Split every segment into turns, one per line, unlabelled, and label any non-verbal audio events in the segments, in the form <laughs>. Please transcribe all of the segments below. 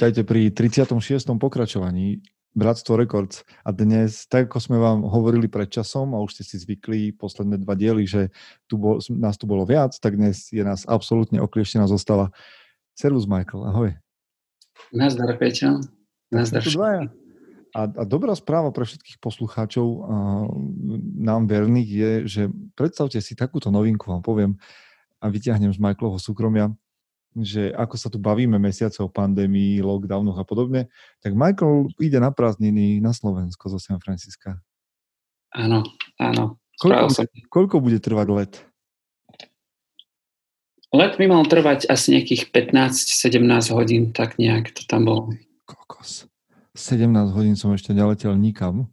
vítajte pri 36. pokračovaní Bratstvo Records. A dnes, tak ako sme vám hovorili pred časom, a už ste si zvykli posledné dva diely, že tu bol, nás tu bolo viac, tak dnes je nás absolútne oklieštená zostala. Servus, Michael, ahoj.
Nazdar, Peťo. Nazdar.
A, a dobrá správa pre všetkých poslucháčov a nám verných je, že predstavte si takúto novinku, vám poviem, a vyťahnem z Michaelovho súkromia že ako sa tu bavíme mesiace o pandémii, lockdownoch a podobne, tak Michael ide na prázdniny na Slovensko zo San Francisca.
Áno, áno.
Koľko, som... koľko bude trvať let?
Let by mal trvať asi nejakých 15-17 hodín, tak nejak to tam bolo.
Kokos. 17 hodín som ešte neletel nikam.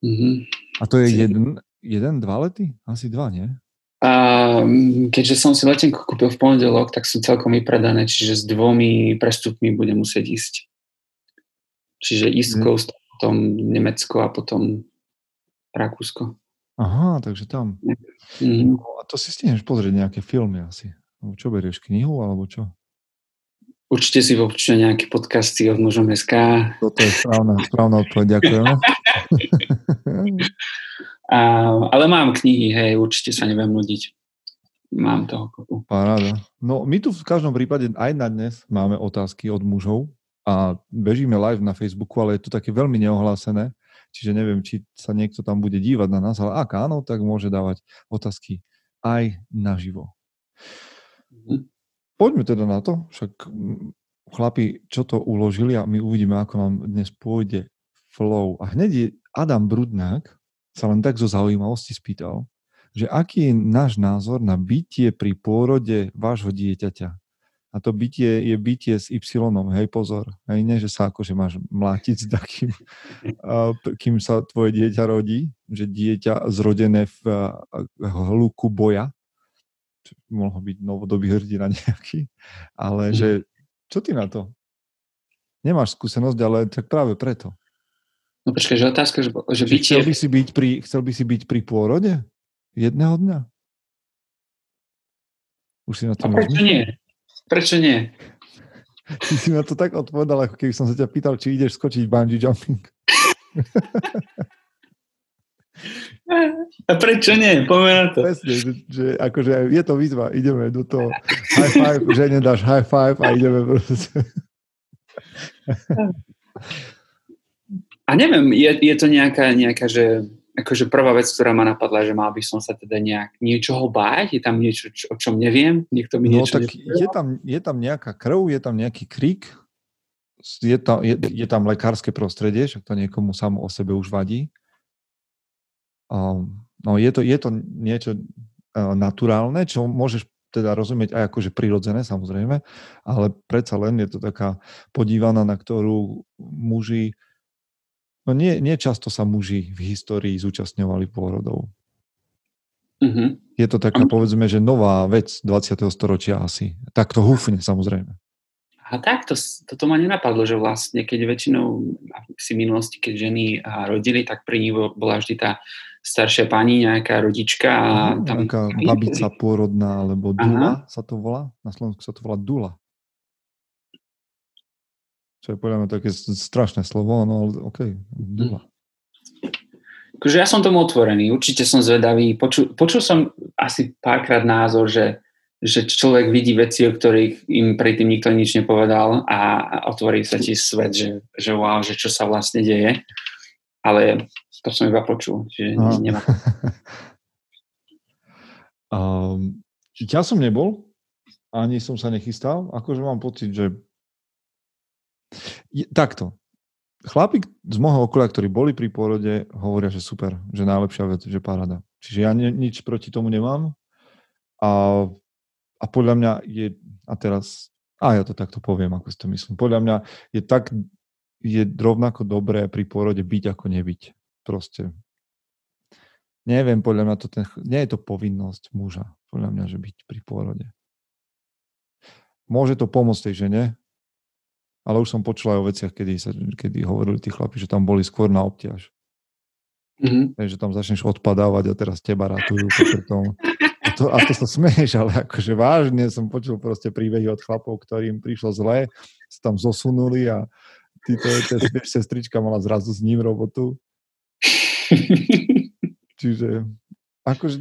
Mm-hmm. A to je jeden, jeden, dva lety? Asi dva, nie?
A keďže som si letenku kúpil v pondelok, tak sú celkom vypredané, čiže s dvomi prestupmi budem musieť ísť. Čiže East mhm. Coast, mm. potom Nemecko a potom Rakúsko.
Aha, takže tam. Mm. No, a to si stihneš pozrieť nejaké filmy asi. Čo berieš, knihu alebo čo?
Určite si vypočujem nejaké podcasty od Možom SK.
Toto je správna, správna odpoveď, ďakujem. <laughs>
A, ale mám knihy, hej, určite sa neviem nudiť. Mám toho kopu.
Paráda. No my tu v každom prípade aj na dnes máme otázky od mužov a bežíme live na Facebooku, ale je to také veľmi neohlásené, čiže neviem, či sa niekto tam bude dívať na nás, ale ak áno, tak môže dávať otázky aj naživo. Mhm. Poďme teda na to, však chlapi, čo to uložili a my uvidíme, ako nám dnes pôjde flow. A hneď je Adam Brudnák, sa len tak zo zaujímavosti spýtal, že aký je náš názor na bytie pri pôrode vášho dieťaťa. A to bytie je bytie s Y, hej, pozor. Hej, nie, že sa akože máš mlátiť s takým, <laughs> kým sa tvoje dieťa rodí, že dieťa zrodené v hluku boja, mohol byť novodobý hrdina <laughs> nejaký, ale mhm. že čo ty na to? Nemáš skúsenosť, ale tak práve preto.
No počkaj, že otázka, že, že bytie...
Chcel by, si byť pri, chcel by si byť pri pôrode? Jedného dňa? Už si na to
A prečo nie? Prečo nie? <laughs>
Ty si na to tak odpovedal, ako keby som sa ťa pýtal, či ideš skočiť bungee jumping. <laughs>
A prečo nie? Poďme na to.
Presne, že, že akože je to výzva, ideme do toho high five, že nedáš high five a ideme proste. <laughs>
A neviem, je, je to nejaká, nejaká, že akože prvá vec, ktorá ma napadla, že mal by som sa teda nejak niečoho báť, je tam niečo, čo, o čom neviem, niekto mi no, niečo
tak je tam, je tam nejaká krv, je tam nejaký krik, je tam, je, je tam lekárske prostredie, že to niekomu samo o sebe už vadí. Um, no je to, je to niečo uh, naturálne, čo môžeš teda rozumieť aj akože prirodzené samozrejme, ale predsa len je to taká podívaná, na ktorú muži No nie, nie často sa muži v histórii zúčastňovali pôrodov. Mm-hmm. Je to taká, povedzme, že nová vec 20. storočia asi. Tak to húfne, samozrejme.
A tak, to, toto ma nenapadlo, že vlastne, keď väčšinou si minulosti, keď ženy rodili, tak pri nich bola vždy tá staršia pani, nejaká rodička. A
tam... Nejaká <laughs> babica pôrodná, alebo dula Aha. sa to volá. Na Slovensku sa to volá dula. Čo je podľa mňa také strašné slovo, no ale OK, dula.
Akože ja som tomu otvorený, určite som zvedavý. Počul, počul som asi párkrát názor, že, že človek vidí veci, o ktorých im predtým nikto nič nepovedal a, otvorí sa ti svet, že, že wow, že čo sa vlastne deje. Ale to som iba počul, že no. nemá. <laughs>
um, ja som nebol, ani som sa nechystal. Akože mám pocit, že je, takto. Chlapík z môjho okolia, ktorí boli pri pôrode, hovoria, že super, že najlepšia vec, že paráda. Čiže ja ne, nič proti tomu nemám. A, a podľa mňa je, a teraz, a ja to takto poviem, ako si to myslím, podľa mňa je tak, je rovnako dobré pri pôrode byť ako nebyť. Proste. Neviem, podľa mňa to ten, nie je to povinnosť muža, podľa mňa, že byť pri pôrode. Môže to pomôcť tej žene, ale už som počul aj o veciach, kedy, sa, kedy hovorili tí chlapi, že tam boli skôr na obťaž. Mm-hmm. Takže tam začneš odpadávať a teraz teba ratujú potom. A to, a to sa smeješ, ale akože vážne som počul proste príbehy od chlapov, ktorým prišlo zle, sa tam zosunuli a títo, sestrička mala zrazu s ním robotu. Čiže akože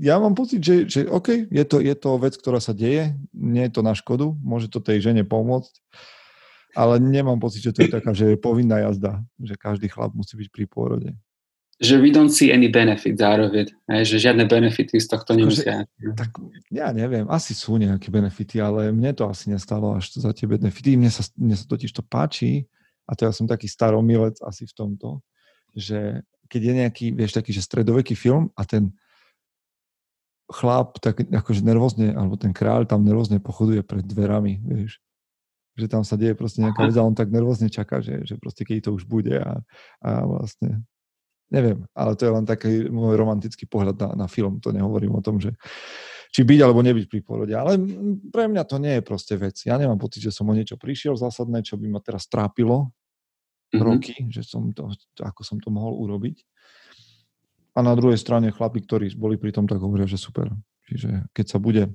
ja mám pocit, že, že OK, je to, je to vec, ktorá sa deje, nie je to na škodu, môže to tej žene pomôcť, ale nemám pocit, že to je taká, že je povinná jazda, že každý chlap musí byť pri pôrode.
Že we don't see any benefit zároveň, že žiadne benefity z tohto nemusia.
Tak ja neviem, asi sú nejaké benefity, ale mne to asi nestalo až za tie benefity. Mne sa, mne sa totiž to páči, a to ja som taký staromilec asi v tomto, že keď je nejaký, vieš, taký, že stredoveký film a ten chlap tak akože nervózne, alebo ten kráľ tam nervózne pochoduje pred dverami, vieš. Že tam sa deje proste nejaká vec a on tak nervózne čaká, že, že proste keď to už bude a, a vlastne neviem, ale to je len taký môj romantický pohľad na, na film, to nehovorím o tom, že či byť alebo nebyť pri porode, ale pre mňa to nie je proste vec. Ja nemám pocit, že som o niečo prišiel zásadné, čo by ma teraz trápilo mm-hmm. roky, že som to, ako som to mohol urobiť. A na druhej strane chlapi, ktorí boli pri tom, tak hovoria, že super. Čiže keď sa bude...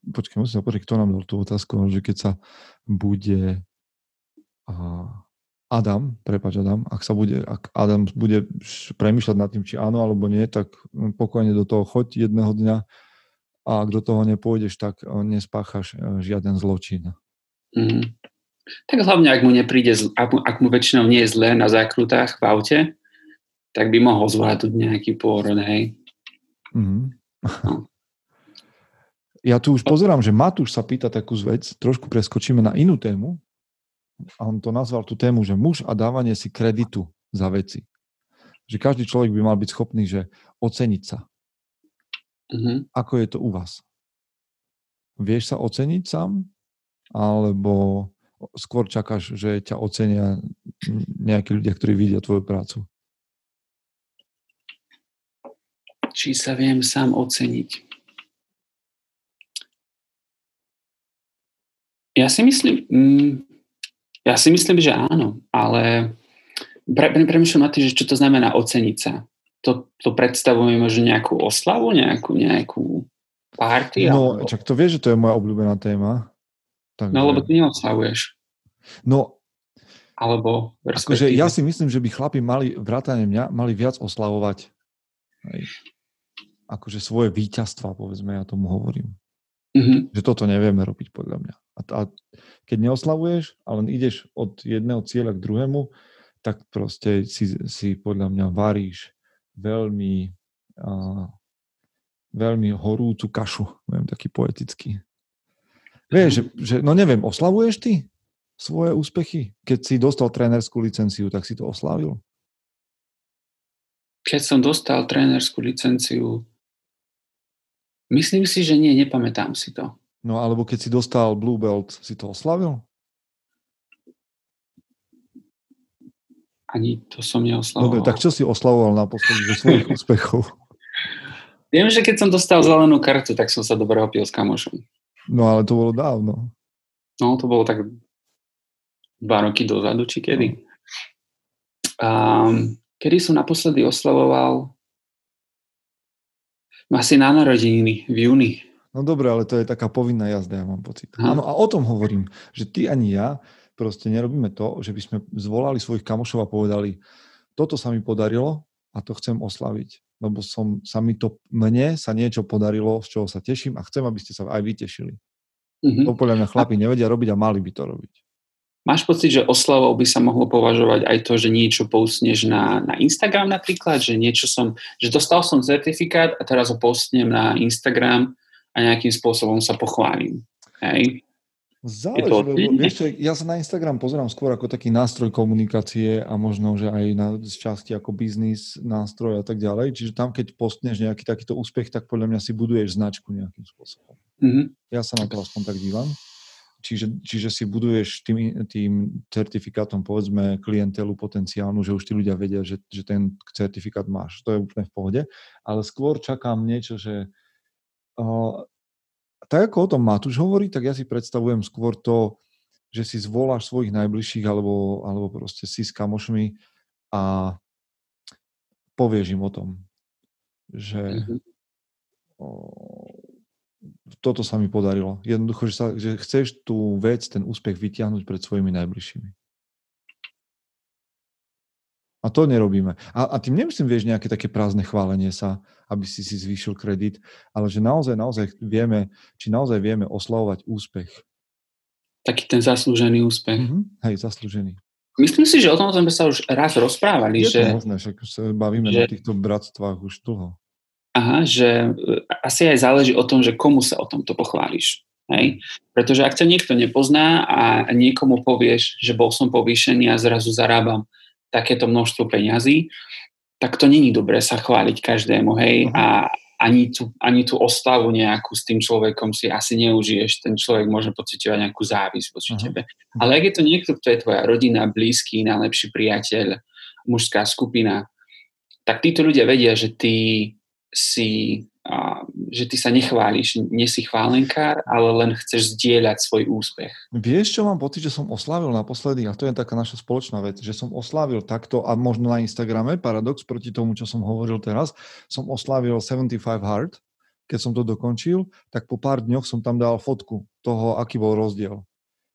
Počkaj, musím sa pozrieť, kto nám dal tú otázku, že keď sa bude Adam, prepač Adam, ak sa bude, ak Adam bude premýšľať nad tým, či áno alebo nie, tak pokojne do toho choď jedného dňa a ak do toho nepôjdeš, tak eh, nespáchaš eh, žiaden zločin.
Mm. Tak hlavne, ak mu nepríde, ak mu, ak mu väčšinou nie je zlé na zákrutách v aute, tak by mohol zvládnuť nejaký pôrod, hej. Mm.
No. <laughs> Ja tu už pozerám, že Matúš sa pýta takú vec, trošku preskočíme na inú tému. A on to nazval tú tému, že muž a dávanie si kreditu za veci. Že každý človek by mal byť schopný, že oceniť sa. Mm-hmm. Ako je to u vás? Vieš sa oceniť sám? Alebo skôr čakáš, že ťa ocenia nejakí ľudia, ktorí vidia tvoju prácu?
či sa viem sám oceniť. Ja si myslím, mm, ja si myslím, že áno, ale pre, pre, premyšľam na tým, že čo to znamená oceniť sa. To, to predstavuje možno nejakú oslavu, nejakú, nejakú party?
No, alebo... čak to vieš, že to je moja obľúbená téma.
Takže... No, lebo ty neoslavuješ.
No,
alebo
akože ja si myslím, že by chlapi mali, vrátane mňa, mali viac oslavovať. Hej akože svoje víťazstva, povedzme, ja tomu hovorím. Mm-hmm. Že toto nevieme robiť, podľa mňa. A, a keď neoslavuješ, ale ideš od jedného cieľa k druhému, tak proste si, si podľa mňa varíš veľmi, a, veľmi horúcu kašu, neviem, taký poetický. Vieš, že, že, no neviem, oslavuješ ty svoje úspechy? Keď si dostal trénerskú licenciu, tak si to oslavil?
Keď som dostal trénerskú licenciu, Myslím si, že nie, nepamätám si to.
No alebo keď si dostal Blue Belt, si to oslavil?
Ani to som neoslavoval.
Dobre, tak čo si oslavoval naposledy zo svojich <laughs> úspechov?
Viem, že keď som dostal zelenú kartu, tak som sa dobre opil s kamošom.
No ale to bolo dávno.
No to bolo tak dva roky dozadu, či kedy. Um, kedy som naposledy oslavoval asi na narodeniny v júni.
No dobre, ale to je taká povinná jazda, ja mám pocit. Áno, a o tom hovorím, že ty ani ja proste nerobíme to, že by sme zvolali svojich kamošov a povedali, toto sa mi podarilo a to chcem oslaviť. Lebo som, sa mi to, mne sa niečo podarilo, z čoho sa teším a chcem, aby ste sa aj vytešili. Mm-hmm. To podľa mňa chlapi nevedia robiť a mali by to robiť.
Máš pocit, že oslavou by sa mohlo považovať aj to, že niečo postneš na, na Instagram napríklad, že niečo som, že dostal som certifikát a teraz ho postnem na Instagram a nejakým spôsobom sa pochválim. Hej?
Záleží, lebo vieš, ja sa na Instagram pozerám skôr ako taký nástroj komunikácie a možno, že aj na časti ako biznis nástroj a tak ďalej. Čiže tam, keď postneš nejaký takýto úspech, tak podľa mňa si buduješ značku nejakým spôsobom. Mm-hmm. Ja sa na to aspoň tak dívam. Čiže, čiže si buduješ tým, tým certifikátom, povedzme, klientelu potenciálnu, že už tí ľudia vedia, že, že ten certifikát máš. To je úplne v pohode. Ale skôr čakám niečo, že tak ako o tom Matúš hovorí, tak ja si predstavujem skôr to, že si zvoláš svojich najbližších alebo, alebo proste si s kamošmi a povieš im o tom, že, mm-hmm. toto sa mi podarilo. Jednoducho, že, sa, že chceš tú vec, ten úspech vytiahnuť pred svojimi najbližšími. A to nerobíme. A, a tým nemyslím, vieš, nejaké také prázdne chválenie sa, aby si si zvýšil kredit, ale že naozaj, naozaj vieme, či naozaj vieme oslavovať úspech.
Taký ten zaslúžený úspech.
Mm-hmm. Hej, zaslúžený.
Myslím si, že o tom sme sa už raz rozprávali.
Je
že,
to možné, však sa bavíme že, na týchto bratstvách už dlho.
Aha, že e, asi aj záleží o tom, že komu sa o tomto pochváliš. Hej? Pretože ak ťa niekto nepozná a niekomu povieš, že bol som povýšený a zrazu zarábam takéto množstvo peňazí, tak to není dobré sa chváliť každému, hej, uh-huh. a ani tú, ani tú ostavu nejakú s tým človekom si asi neužiješ, ten človek môže pocitovať nejakú závisť voči uh-huh. tebe. Ale ak je to niekto, kto je tvoja rodina, blízky, najlepší priateľ, mužská skupina, tak títo ľudia vedia, že ty si že ty sa nechváliš, nie si chválenkár, ale len chceš zdieľať svoj úspech.
Vieš, čo mám pocit, že som oslavil naposledy, a to je taká naša spoločná vec, že som oslavil takto, a možno na Instagrame, paradox proti tomu, čo som hovoril teraz, som oslavil 75 Hard, keď som to dokončil, tak po pár dňoch som tam dal fotku toho, aký bol rozdiel.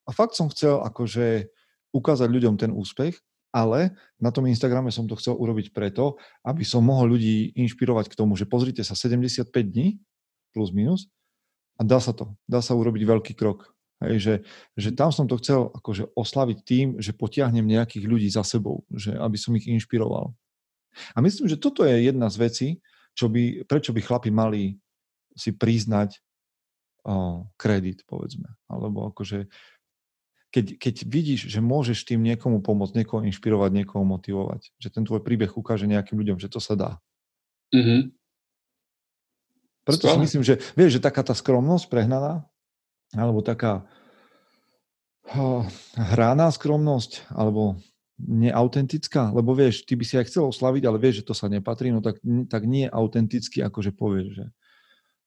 A fakt som chcel akože ukázať ľuďom ten úspech ale na tom Instagrame som to chcel urobiť preto, aby som mohol ľudí inšpirovať k tomu, že pozrite sa 75 dní plus minus a dá sa to. Dá sa urobiť veľký krok. Hej, že, že tam som to chcel akože oslaviť tým, že potiahnem nejakých ľudí za sebou, že aby som ich inšpiroval. A myslím, že toto je jedna z vecí, čo by, prečo by chlapi mali si priznať o, kredit, povedzme. Alebo akože keď, keď vidíš, že môžeš tým niekomu pomôcť, niekoho inšpirovať, niekoho motivovať, že ten tvoj príbeh ukáže nejakým ľuďom, že to sa dá. Mm-hmm. Preto Skladne. si myslím, že vieš, že taká tá skromnosť prehnaná, alebo taká oh, hraná skromnosť, alebo neautentická, lebo vieš, ty by si aj chcel oslaviť, ale vieš, že to sa nepatrí, no tak, tak nie autenticky, akože povieš, že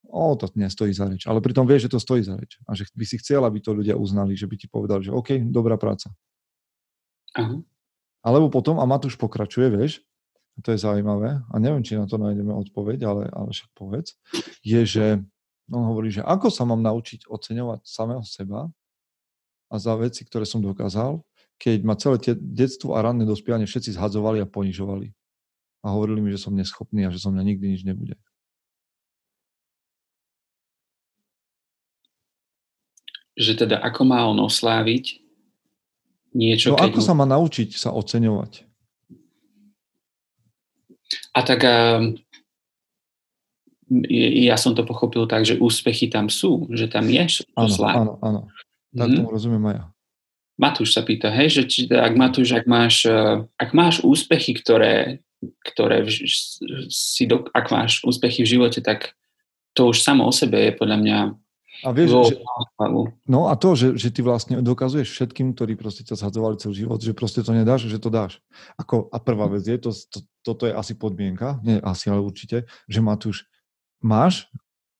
o, to nestojí za reč. Ale pritom vieš, že to stojí za reč. A že by si chcel, aby to ľudia uznali, že by ti povedali, že OK, dobrá práca. Aha. Alebo potom, a Matúš pokračuje, vieš, a to je zaujímavé, a neviem, či na to nájdeme odpoveď, ale, ale však povedz, je, že on hovorí, že ako sa mám naučiť oceňovať samého seba a za veci, ktoré som dokázal, keď ma celé tie detstvo a ranné dospievanie všetci zhadzovali a ponižovali. A hovorili mi, že som neschopný a že som mňa nikdy nič nebude.
Že teda ako má on osláviť niečo.
No ako mu... sa má naučiť sa oceňovať?
A tak ja som to pochopil tak, že úspechy tam sú, že tam je
Áno, áno, áno. Tak mm-hmm. tomu rozumiem aj ja.
Matúš sa pýta, hej, že či, ak Matúš, ak máš, uh, ak máš úspechy, ktoré, ktoré v, si do, ak máš úspechy v živote, tak to už samo o sebe je podľa mňa
a vieš, že, no a to, že, že ty vlastne dokazuješ všetkým, ktorí proste ťa zhadzovali celý život, že proste to nedáš, že to dáš. Ako, a prvá vec je, to, to, toto je asi podmienka, nie asi, ale určite, že Matúš, máš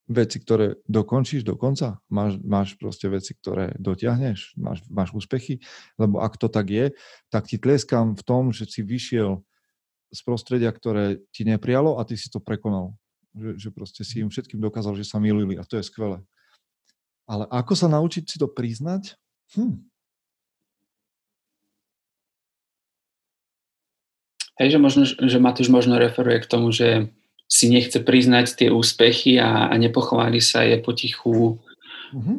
veci, ktoré dokončíš do konca, máš, máš proste veci, ktoré dotiahneš, máš, máš úspechy, lebo ak to tak je, tak ti tleskám v tom, že si vyšiel z prostredia, ktoré ti neprijalo a ty si to prekonal. Že, že proste si im všetkým dokázal, že sa milili a to je skvelé. Ale ako sa naučiť si to priznať? Hm.
Hej, že, možno, že Matúš možno referuje k tomu, že si nechce priznať tie úspechy a, a nepochváli sa je potichu. Uh-huh.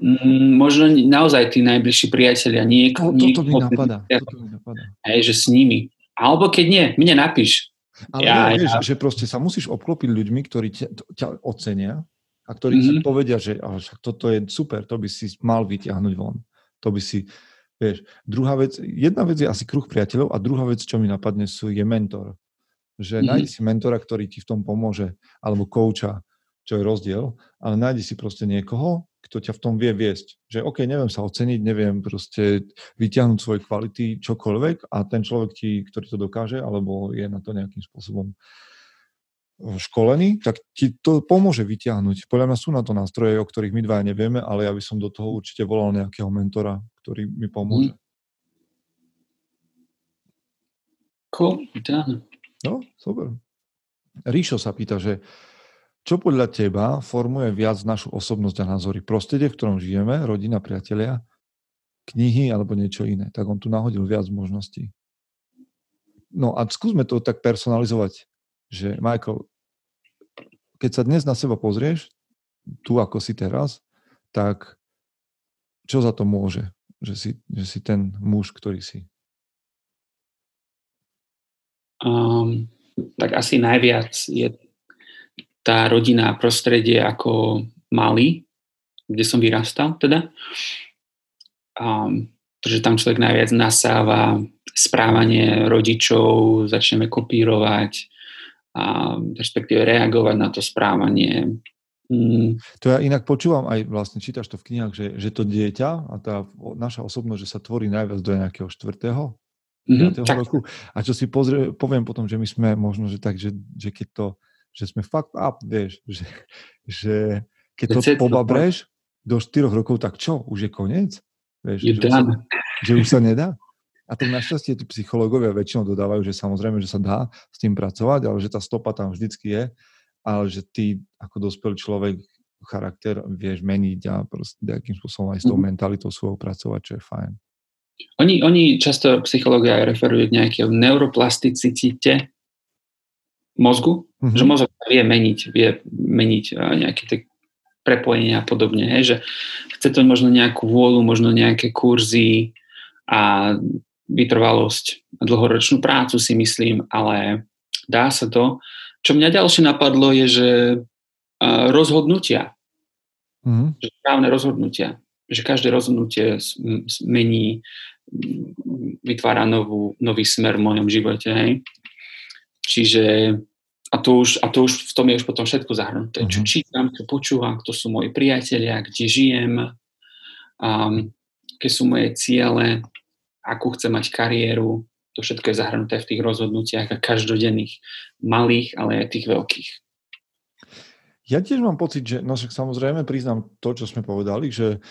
Možno naozaj tí najbližší priatelia. Nieko,
to, toto, mi napadá, toto mi napadá.
Hej, že s nimi. Alebo keď nie, mne napíš.
Ale ja, vieš, ja. že proste sa musíš obklopiť ľuďmi, ktorí ťa, ťa ocenia a ktorí mm-hmm. povedia, že oh, však toto je super, to by si mal vyťahnuť von. To by si, vieš, druhá vec, jedna vec je asi kruh priateľov a druhá vec, čo mi napadne, sú, je mentor. Že mm-hmm. nájdi si mentora, ktorý ti v tom pomôže, alebo kouča, čo je rozdiel, ale nájdi si proste niekoho, kto ťa v tom vie viesť. Že OK, neviem sa oceniť, neviem proste vyťahnuť svoje kvality, čokoľvek a ten človek, ti, ktorý to dokáže, alebo je na to nejakým spôsobom školený, tak ti to pomôže vyťahnuť. Podľa mňa sú na to nástroje, o ktorých my dva nevieme, ale ja by som do toho určite volal nejakého mentora, ktorý mi pomôže.
Cool, done.
No, super. Ríšo sa pýta, že čo podľa teba formuje viac našu osobnosť a názory? Prostredie, v ktorom žijeme, rodina, priatelia, knihy alebo niečo iné. Tak on tu nahodil viac možností. No a skúsme to tak personalizovať, že Michael, keď sa dnes na seba pozrieš, tu ako si teraz, tak čo za to môže, že si, že si ten muž, ktorý si?
Um, tak asi najviac je tá rodina a prostredie ako malý, kde som vyrastal teda. Um, pretože tam človek najviac nasáva správanie rodičov, začneme kopírovať a respektíve reagovať na to správanie.
Mm. To ja inak počúvam, aj vlastne čítaš to v knihách, že, že to dieťa a tá naša osobnosť, že sa tvorí najviac do nejakého štvrtého, mm-hmm, roku. A čo si pozrie, poviem potom, že my sme možno, že tak, že, že keď to že sme fakt up, vieš, že, že keď to pobabreš do 4 rokov, tak čo, už je koniec? Vieš, že, už sa, že už sa nedá? A tak našťastie tí psychológovia väčšinou dodávajú, že samozrejme, že sa dá s tým pracovať, ale že tá stopa tam vždycky je, ale že ty ako dospelý človek charakter vieš meniť a proste nejakým spôsobom aj s tou mm-hmm. mentalitou svojou pracovať, čo je fajn.
Oni, oni často psychológia referujú k nejakej neuroplasticite mozgu, mm-hmm. že mozog vie meniť, vie meniť nejaké tie prepojenia a podobne, hej, že chce to možno nejakú vôľu, možno nejaké kurzy a vytrvalosť a dlhoročnú prácu si myslím, ale dá sa to. Čo mňa ďalšie napadlo je, že rozhodnutia, mm-hmm. že správne rozhodnutia, že každé rozhodnutie mení, vytvára novú, nový smer v mojom živote. Hej. Čiže a to, už, a to už v tom je už potom všetko zahrnuté. Mm-hmm. Čo mhm. čítam, čo počúvam, kto sú moji priatelia, kde žijem, um, aké sú moje ciele, akú chcem mať kariéru. To všetko je zahrnuté v tých rozhodnutiach a každodenných, malých, ale aj tých veľkých.
Ja tiež mám pocit, že, no však samozrejme priznám to, čo sme povedali, že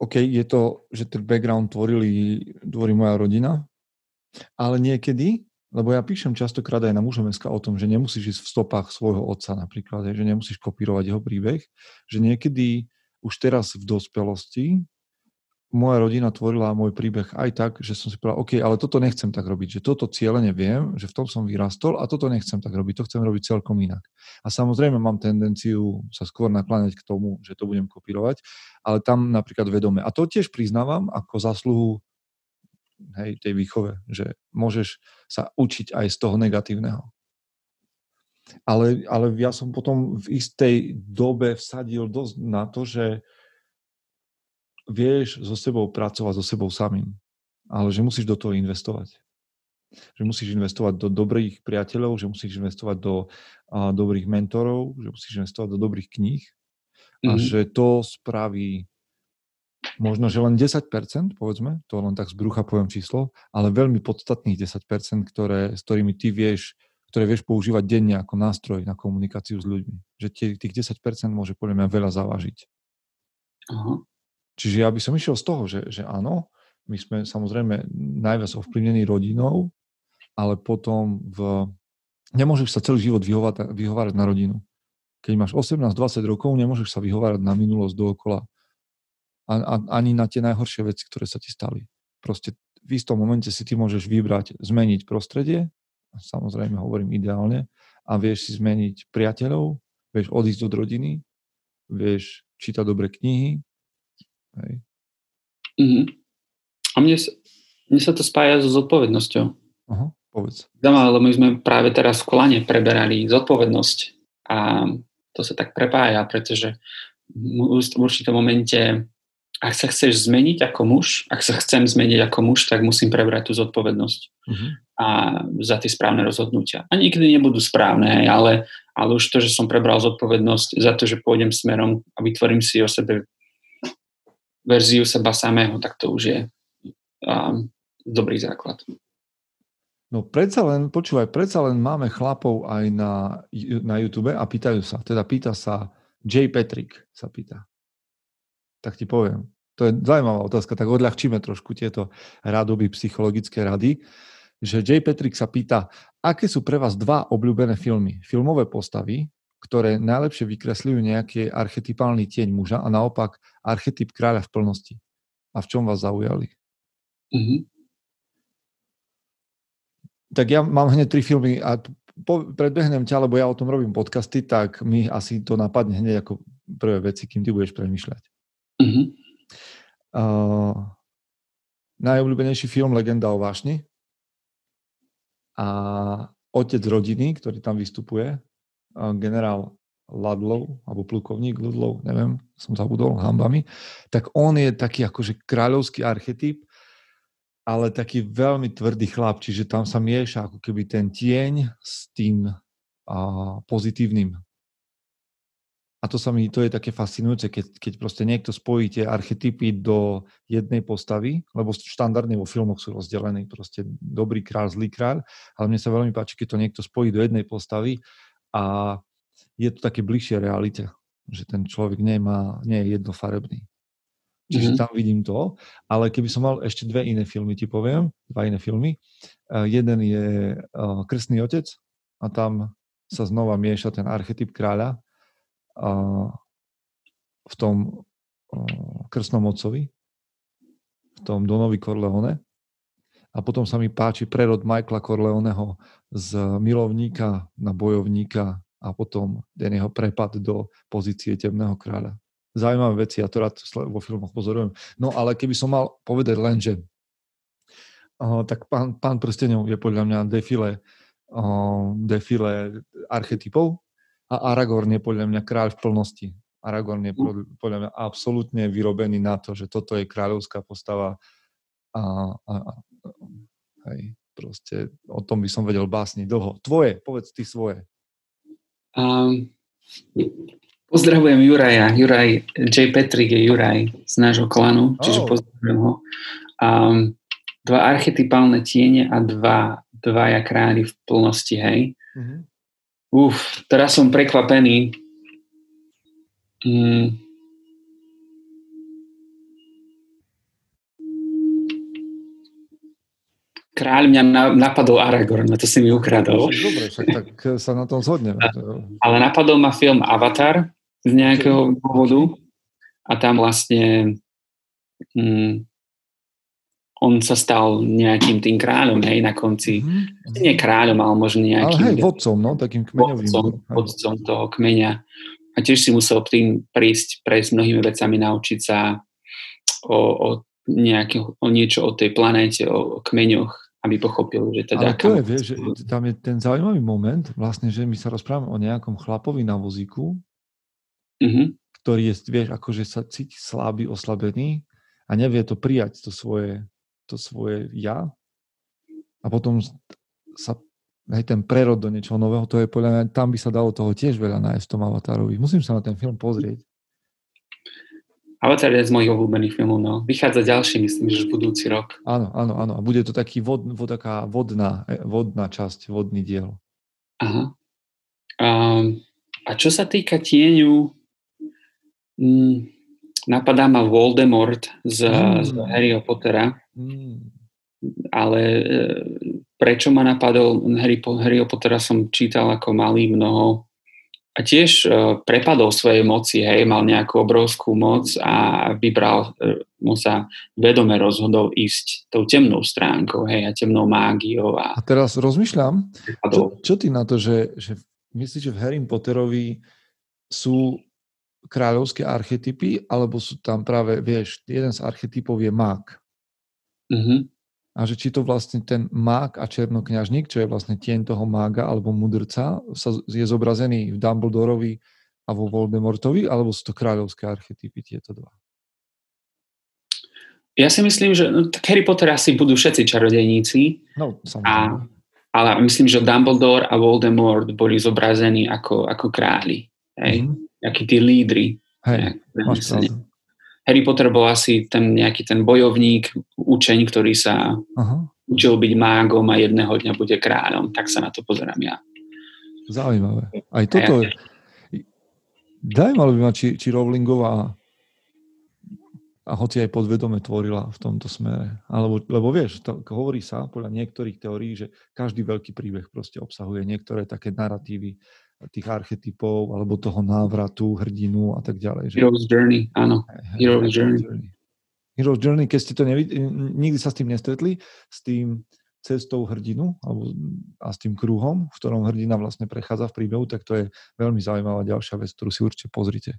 OK, je to, že ten background tvorili, tvorí moja rodina, ale niekedy lebo ja píšem častokrát aj na mužom.sk o tom, že nemusíš ísť v stopách svojho otca napríklad, že nemusíš kopírovať jeho príbeh, že niekedy už teraz v dospelosti moja rodina tvorila môj príbeh aj tak, že som si povedal, OK, ale toto nechcem tak robiť, že toto cieľe neviem, že v tom som vyrastol a toto nechcem tak robiť, to chcem robiť celkom inak. A samozrejme mám tendenciu sa skôr nakláňať k tomu, že to budem kopírovať, ale tam napríklad vedome. A to tiež priznávam ako zasluhu hej, tej výchove, že môžeš sa učiť aj z toho negatívneho. Ale, ale ja som potom v istej dobe vsadil dosť na to, že vieš so sebou pracovať, so sebou samým, ale že musíš do toho investovať. Že musíš investovať do dobrých priateľov, že musíš investovať do a, dobrých mentorov, že musíš investovať do dobrých kníh a mm-hmm. že to spraví možno, že len 10%, povedzme, to len tak z brucha poviem číslo, ale veľmi podstatných 10%, ktoré, s ktorými ty vieš, ktoré vieš používať denne ako nástroj na komunikáciu s ľuďmi. Že tie, tých 10% môže podľa mňa veľa zavážiť. Uh-huh. Čiže ja by som išiel z toho, že, že áno, my sme samozrejme najviac ovplyvnení rodinou, ale potom v... nemôžeš sa celý život vyhovárať, vyhovárať na rodinu. Keď máš 18-20 rokov, nemôžeš sa vyhovárať na minulosť dookola a, a, ani na tie najhoršie veci, ktoré sa ti stali. Proste v istom momente si ty môžeš vybrať, zmeniť prostredie, samozrejme hovorím ideálne, a vieš si zmeniť priateľov, vieš odísť od rodiny, vieš čítať dobré knihy. Hej.
Mm-hmm. A mne, mne sa to spája so zodpovednosťou.
Aha, povedz.
Lebo my sme práve teraz v kolane preberali zodpovednosť a to sa tak prepája, pretože v určitom momente ak sa chceš zmeniť ako muž, ak sa chcem zmeniť ako muž, tak musím prebrať tú zodpovednosť uh-huh. a za tie správne rozhodnutia. A niekedy nebudú správne, ale, ale už to, že som prebral zodpovednosť za to, že pôjdem smerom a vytvorím si o sebe verziu seba samého, tak to už je um, dobrý základ.
No predsa len, počúvaj, predsa len máme chlapov aj na, na YouTube a pýtajú sa, teda pýta sa, J. Patrick sa pýta tak ti poviem. To je zaujímavá otázka, tak odľahčíme trošku tieto rádoby psychologické rady, že J. Patrick sa pýta, aké sú pre vás dva obľúbené filmy? Filmové postavy ktoré najlepšie vykresľujú nejaký archetypálny tieň muža a naopak archetyp kráľa v plnosti. A v čom vás zaujali? Mm-hmm. Tak ja mám hneď tri filmy a po, predbehnem ťa, lebo ja o tom robím podcasty, tak mi asi to napadne hneď ako prvé veci, kým ty budeš premyšľať. Mm-hmm. Uh, najobľúbenejší film Legenda o vášni a otec rodiny, ktorý tam vystupuje, generál Ladlov, alebo plukovník Ludlov, neviem, som zabudol, hambami, tak on je taký akože kráľovský archetyp, ale taký veľmi tvrdý chlap, čiže tam sa mieša ako keby ten tieň s tým a, pozitívnym. A to sa mi, to je také fascinujúce, keď, keď proste niekto spojí tie archetypy do jednej postavy, lebo štandardne vo filmoch sú rozdelení proste dobrý kráľ, zlý kráľ, ale mne sa veľmi páči, keď to niekto spojí do jednej postavy a je to také bližšie realite, že ten človek nemá, nie je jednofarebný. Čiže mm-hmm. tam vidím to, ale keby som mal ešte dve iné filmy, ti poviem, dva iné filmy. Uh, jeden je uh, Krstný otec a tam sa znova mieša ten archetyp kráľa v tom krstnom otcovi, v tom Donovi Corleone. A potom sa mi páči prerod Michaela Corleoneho z milovníka na bojovníka a potom ten jeho prepad do pozície temného kráľa. Zaujímavé veci, ja to rád vo filmoch pozorujem. No ale keby som mal povedať len, že uh, tak pán, pán prstenov je podľa mňa defile, uh, defile archetypov, a Aragorn je podľa mňa kráľ v plnosti. Aragorn je mm. podľa mňa absolútne vyrobený na to, že toto je kráľovská postava a, a, a hej, proste o tom by som vedel básniť dlho. Tvoje, povedz ty svoje. Um,
pozdravujem Juraja. Juraj, J. Petrik je Juraj z nášho klanu, čiže oh. pozdravujem ho. Um, dva archetypálne tiene a dva, dvaja králi v plnosti, hej. Mm-hmm. Uf, teraz som prekvapený. Mm. Kráľ mňa napadol Aragorn, to si mi ukradol.
Dobre, však tak sa na tom zhodneme.
Ale napadol ma film Avatar z nejakého dôvodu a tam vlastne mm, on sa stal nejakým tým kráľom, hej, na konci. Mm-hmm. Nie kráľom, ale možno nejakým...
Ale hej, vodcom, no, takým kmeňovým.
Vodcom, vodcom toho kmeňa. A tiež si musel tým prísť, prejsť mnohými vecami, naučiť sa o, o, nejaké, o niečo o tej planéte, o, o kmeňoch, aby pochopil, že teda...
Ale to je, vieš, že tam je ten zaujímavý moment, vlastne, že my sa rozprávame o nejakom chlapovi na vozíku, mm-hmm. ktorý je, vieš, akože sa cíti slabý, oslabený a nevie to prijať, to svoje to svoje ja a potom sa aj ten prerod do niečoho nového, to je podľa mňa, tam by sa dalo toho tiež veľa nájsť v tom Avatarovi. Musím sa na ten film pozrieť.
Avatar je z mojich obľúbených filmov, no. Vychádza ďalší, myslím, že budúci rok.
Áno, áno, áno. A bude to taký vod, vod, taká vodná, e, vodná časť, vodný diel.
Aha. Um, a čo sa týka tieňu, mm, napadá ma Voldemort z, mm. z Harryho Pottera. Mm. Ale e, prečo ma napadol Harry, Harryho Pottera som čítal ako malý mnoho a tiež e, prepadol svojej moci, hej, mal nejakú obrovskú moc a vybral, e, mu sa vedome rozhodol ísť tou temnou stránkou, hej, a temnou mágiou. A,
a teraz rozmýšľam, čo, čo ty na to, že, že myslíš, že v Harry Potterovi sú kráľovské archetypy, alebo sú tam práve, vieš, jeden z archetypov je mák. Mm-hmm. A že či to vlastne ten mák a černokňažník, čo je vlastne tieň toho mága alebo mudrca, sa je zobrazený v Dumbledorovi a vo Voldemortovi, alebo sú to kráľovské archetypy tieto dva?
Ja si myslím, že no, tak Harry Potter asi budú všetci čarodejníci.
No, samozrejme. A,
ale myslím, že Dumbledore a Voldemort boli zobrazení ako, ako králi. Hej? Mm-hmm nejakí tí lídry.
Hej,
Harry Potter bol asi ten nejaký ten bojovník, učeň, ktorý sa Aha. učil byť mágom a jedného dňa bude kráľom. Tak sa na to pozerám ja.
Zaujímavé. Aj toto... Ja, Zaujímalo by ma, či, či Rowlingová a hoci aj podvedome tvorila v tomto smere. Alebo, lebo vieš, to, hovorí sa podľa niektorých teórií, že každý veľký príbeh proste obsahuje niektoré také narratívy tých archetypov alebo toho návratu, hrdinu a tak ďalej.
Že? Hero's Journey, áno. Hero's Journey.
Hero's Journey, keď ste to nevid- nikdy sa s tým nestretli, s tým cestou hrdinu alebo, a s tým kruhom, v ktorom hrdina vlastne prechádza v príbehu, tak to je veľmi zaujímavá ďalšia vec, ktorú si určite pozrite.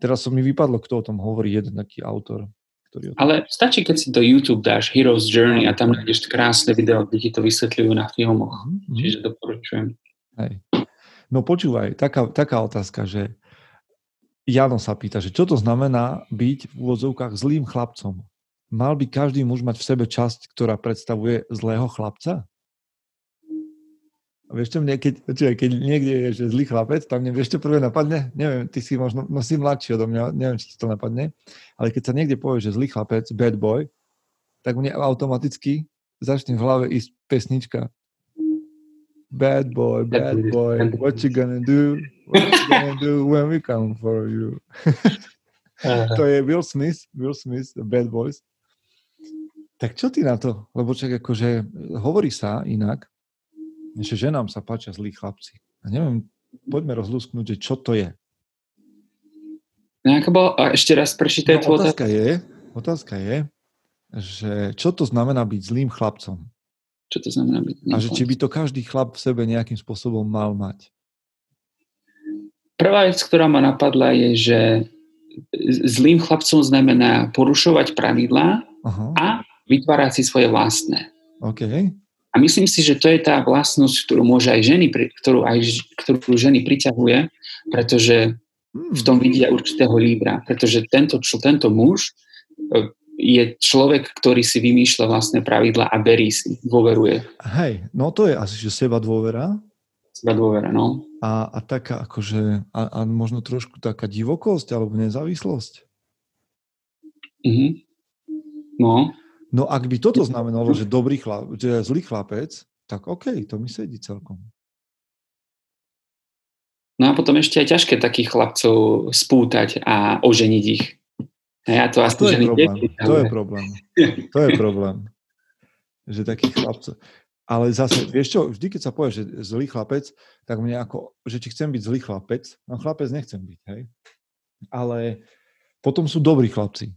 Teraz som mi vypadlo, kto o tom hovorí, jeden taký autor.
Ktorý Ale stačí, keď si do YouTube dáš Hero's Journey a tam nájdeš krásne video, kde ti to vysvetľujú na filmoch. Mm-hmm. Čiže doporučujem.
Hej. No počúvaj, taká, taká otázka, že Jano sa pýta, že čo to znamená byť v úvodzovkách zlým chlapcom? Mal by každý muž mať v sebe časť, ktorá predstavuje zlého chlapca? A vieš čo mne, keď, čiže, keď niekde je že zlý chlapec, tam mne vieš čo prvé napadne? Neviem, ty si možno, no si mladší odo mňa, neviem, či ti to napadne, ale keď sa niekde povie, že zlý chlapec, bad boy, tak mne automaticky začne v hlave ísť pesnička Bad boy, bad boy, what you gonna do? What you gonna do <laughs> when we come for you? to je Will Smith, Will Smith, Bad Boys. Tak čo ty na to? Lebo čak akože hovorí sa inak, že ženám sa páčia zlí chlapci. A neviem, poďme rozlúsknuť, že čo to je.
Bol, a ešte raz prečítaj
no, otázka je, otázka je, že čo to znamená byť zlým chlapcom?
Čo to znamená byť
A že či by to každý chlap v sebe nejakým spôsobom mal mať?
Prvá vec, ktorá ma napadla, je, že zlým chlapcom znamená porušovať pravidlá a vytvárať si svoje vlastné.
Okay.
A myslím si, že to je tá vlastnosť, ktorú môže aj ženy, ktorú, aj, ktorú ženy priťahuje, pretože v tom hmm. vidia určitého líbra. Pretože tento, čo, tento muž e, je človek, ktorý si vymýšľa vlastné pravidla a berí si, dôveruje.
Hej, no to je asi, že seba dôvera.
Seba dôvera, no.
A, a taká akože, a, a možno trošku taká divokosť alebo nezávislosť.
Mhm. No.
No ak by toto znamenalo, že dobrý chlap, že zlý chlapec, tak OK, to mi sedí celkom.
No a potom ešte aj ťažké takých chlapcov spútať a oženiť ich. Ja to,
to, je problém. to je problém. To je problém. Že takých chlapcov. Ale zase, vieš čo, vždy, keď sa povie, že zlý chlapec, tak mne ako, že či chcem byť zlý chlapec, no chlapec nechcem byť, hej. Ale potom sú dobrí chlapci.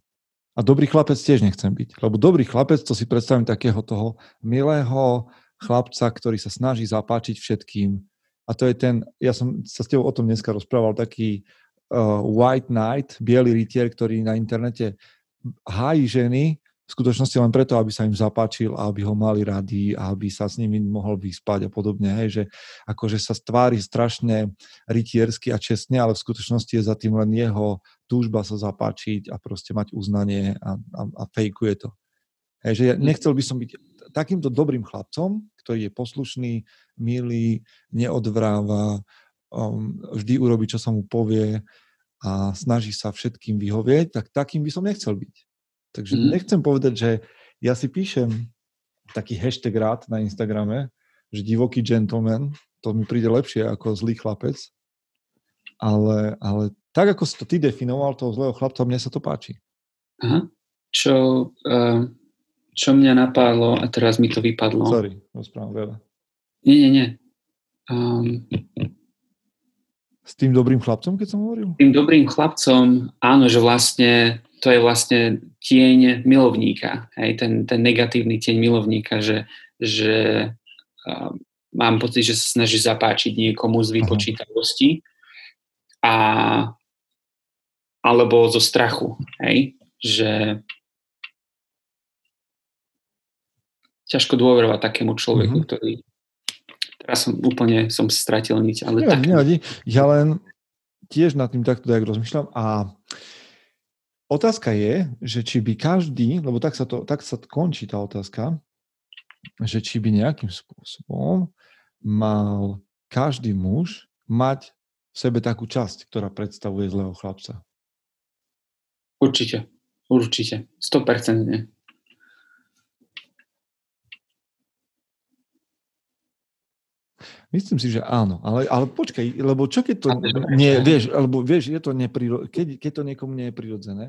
A dobrý chlapec tiež nechcem byť. Lebo dobrý chlapec, to si predstavím takého toho milého chlapca, ktorý sa snaží zapáčiť všetkým. A to je ten, ja som sa s tebou o tom dneska rozprával, taký White Knight, biely rytier, ktorý na internete hájí ženy v skutočnosti len preto, aby sa im zapáčil aby ho mali radi a aby sa s nimi mohol vyspať a podobne. Hej, že akože sa stvári strašne rytiersky a čestne, ale v skutočnosti je za tým len jeho túžba sa zapáčiť a proste mať uznanie a, a, a fejkuje to. Hej, že ja nechcel by som byť takýmto dobrým chlapcom, ktorý je poslušný, milý, neodvráva, um, vždy urobí, čo sa mu povie, a snaží sa všetkým vyhovieť, tak takým by som nechcel byť. Takže mm. nechcem povedať, že ja si píšem taký hashtag rád na Instagrame, že divoký gentleman, to mi príde lepšie ako zlý chlapec, ale, ale tak, ako si to ty definoval, toho zlého chlapca, mne sa to páči.
Aha. Čo, uh, čo mňa napádlo, a teraz mi to vypadlo.
Sorry, rozprávam veľa.
Nie, nie, nie. Um,
s tým dobrým chlapcom, keď som hovoril?
Tým dobrým chlapcom, áno, že vlastne to je vlastne tieň milovníka, hej, ten, ten negatívny tieň milovníka, že, že uh, mám pocit, že sa snaží zapáčiť niekomu z vypočítavosti a alebo zo strachu, hej, že ťažko dôverovať takému človeku, mm-hmm. ktorý Teraz som úplne som stratil niť. Ale nevadí, tak...
nevadí. Ja len tiež nad tým takto tak rozmýšľam a otázka je, že či by každý, lebo tak sa, to, tak sa končí tá otázka, že či by nejakým spôsobom mal každý muž mať v sebe takú časť, ktorá predstavuje zlého chlapca.
Určite, určite, 100%
Myslím si, že áno, ale, ale počkaj, lebo čo keď to nie, vieš, alebo vieš, je to nepriro, keď, keď to niekomu nie je prirodzené?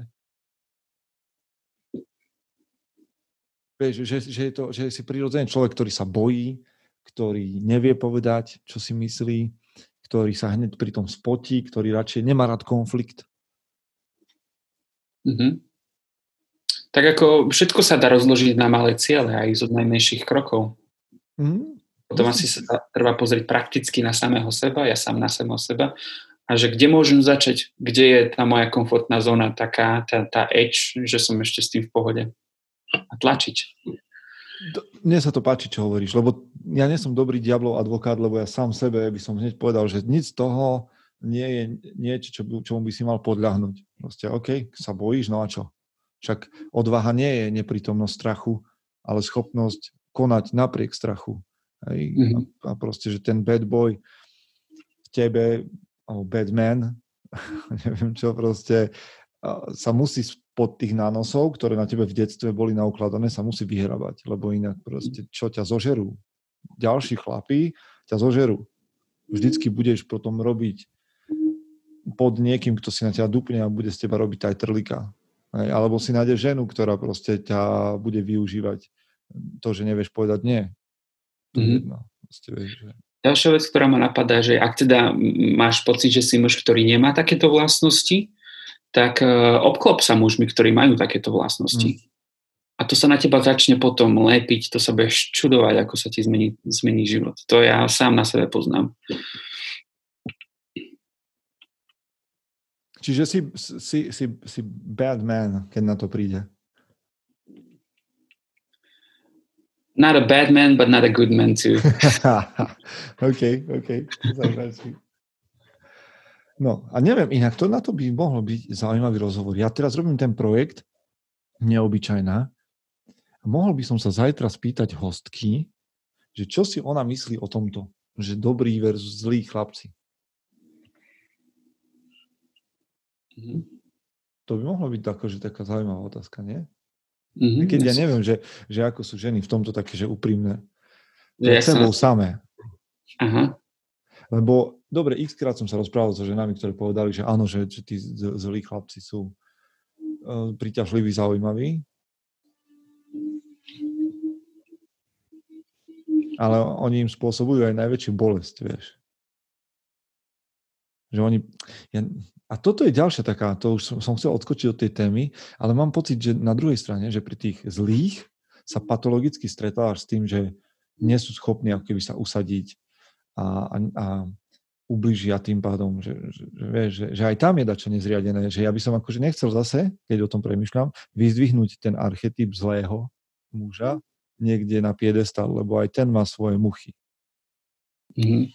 Vieš, že, že, je to, že si prirodzený človek, ktorý sa bojí, ktorý nevie povedať, čo si myslí, ktorý sa hneď pri tom spotí, ktorý radšej nemá rád konflikt.
Mm-hmm. Tak ako všetko sa dá rozložiť na malé ciele aj z od najmenších krokov. Mm-hmm. Potom asi sa treba pozrieť prakticky na samého seba, ja sám na samého seba a že kde môžem začať, kde je tá moja komfortná zóna taká, tá, tá edge, že som ešte s tým v pohode a tlačiť.
Mne sa to páči, čo hovoríš, lebo ja nie som dobrý diablov advokát, lebo ja sám sebe by som hneď povedal, že nič z toho nie je niečo, čo, čomu by si mal podľahnuť. Proste, OK, sa bojíš, no a čo? Však odvaha nie je neprítomnosť strachu, ale schopnosť konať napriek strachu. Hej? Mm-hmm. A, a proste, že ten bad boy v tebe alebo Batman, <laughs> neviem čo, proste sa musí spod tých nánosov, ktoré na tebe v detstve boli naukladané, sa musí vyhrabať, lebo inak proste čo ťa zožerú? Ďalší chlapí ťa zožerú. Vždycky budeš potom robiť pod niekým, kto si na ťa dupne a bude z teba robiť aj trlika. Alebo si nájdeš ženu, ktorá proste ťa bude využívať. To, že nevieš povedať nie. To mm-hmm. je jedno. Proste, vieš, že...
Ďalšia vec, ktorá ma napadá, že ak teda máš pocit, že si muž, ktorý nemá takéto vlastnosti, tak uh, obklop sa mužmi, ktorí majú takéto vlastnosti. Mm. A to sa na teba začne potom lepiť, to sa budeš čudovať, ako sa ti zmení, zmení život. To ja sám na sebe poznám.
Čiže si, si, si, si bad man, keď na to príde.
Not a bad man, but not a good man too. <laughs>
OK, OK. No a neviem, inak to na to by mohlo byť zaujímavý rozhovor. Ja teraz robím ten projekt Neobyčajná a mohol by som sa zajtra spýtať hostky, že čo si ona myslí o tomto, že dobrý versus zlý chlapci. Mm-hmm. To by mohlo byť tako, že taká zaujímavá otázka, nie? Mm-hmm, Keď ja neviem, že, že ako sú ženy v tomto také, že úprimné. Pred ja sebou samé. Aha. Lebo, dobre, x krát som sa rozprával so ženami, ktoré povedali, že áno, že, že tí zlí chlapci sú uh, príťažliví, zaujímaví. Ale oni im spôsobujú aj najväčšiu bolesť, vieš. Že oni, ja, a toto je ďalšia taká, to už som, som chcel odskočiť od tej témy, ale mám pocit, že na druhej strane, že pri tých zlých sa patologicky stretávaš s tým, že nie sú schopní ako keby sa usadiť a, a, a ubližia tým pádom, že, že, že, že, že aj tam je dačo nezriadené, že ja by som akože nechcel zase, keď o tom premyšľam, vyzdvihnúť ten archetyp zlého muža niekde na piedestal, lebo aj ten má svoje muchy. Mm-hmm.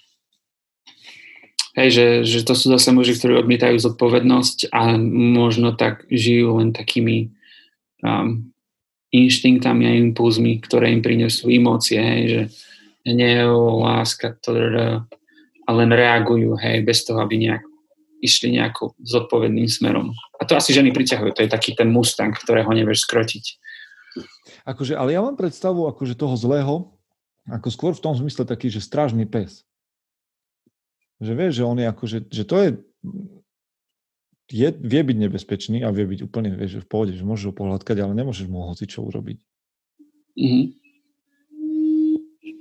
Hej, že, že to sú zase muži, ktorí odmietajú zodpovednosť a možno tak žijú len takými um, inštinktami a impulzmi, ktoré im prinesú emócie, hej, že hnev, láska, to, a len reagujú, hej, bez toho, aby nejak išli nejako zodpovedným smerom. A to asi ženy priťahujú, to je taký ten mustang, ktorého nevieš skrotiť.
Akože, ale ja mám predstavu akože toho zlého, ako skôr v tom zmysle taký, že strážny pes. Že vieš, že on je ako, že, že to je, je, vie byť nebezpečný a vie byť úplne, vieš, že v pohode, že môžeš ho pohľadkať, ale nemôžeš mu hoci čo urobiť. Mm-hmm.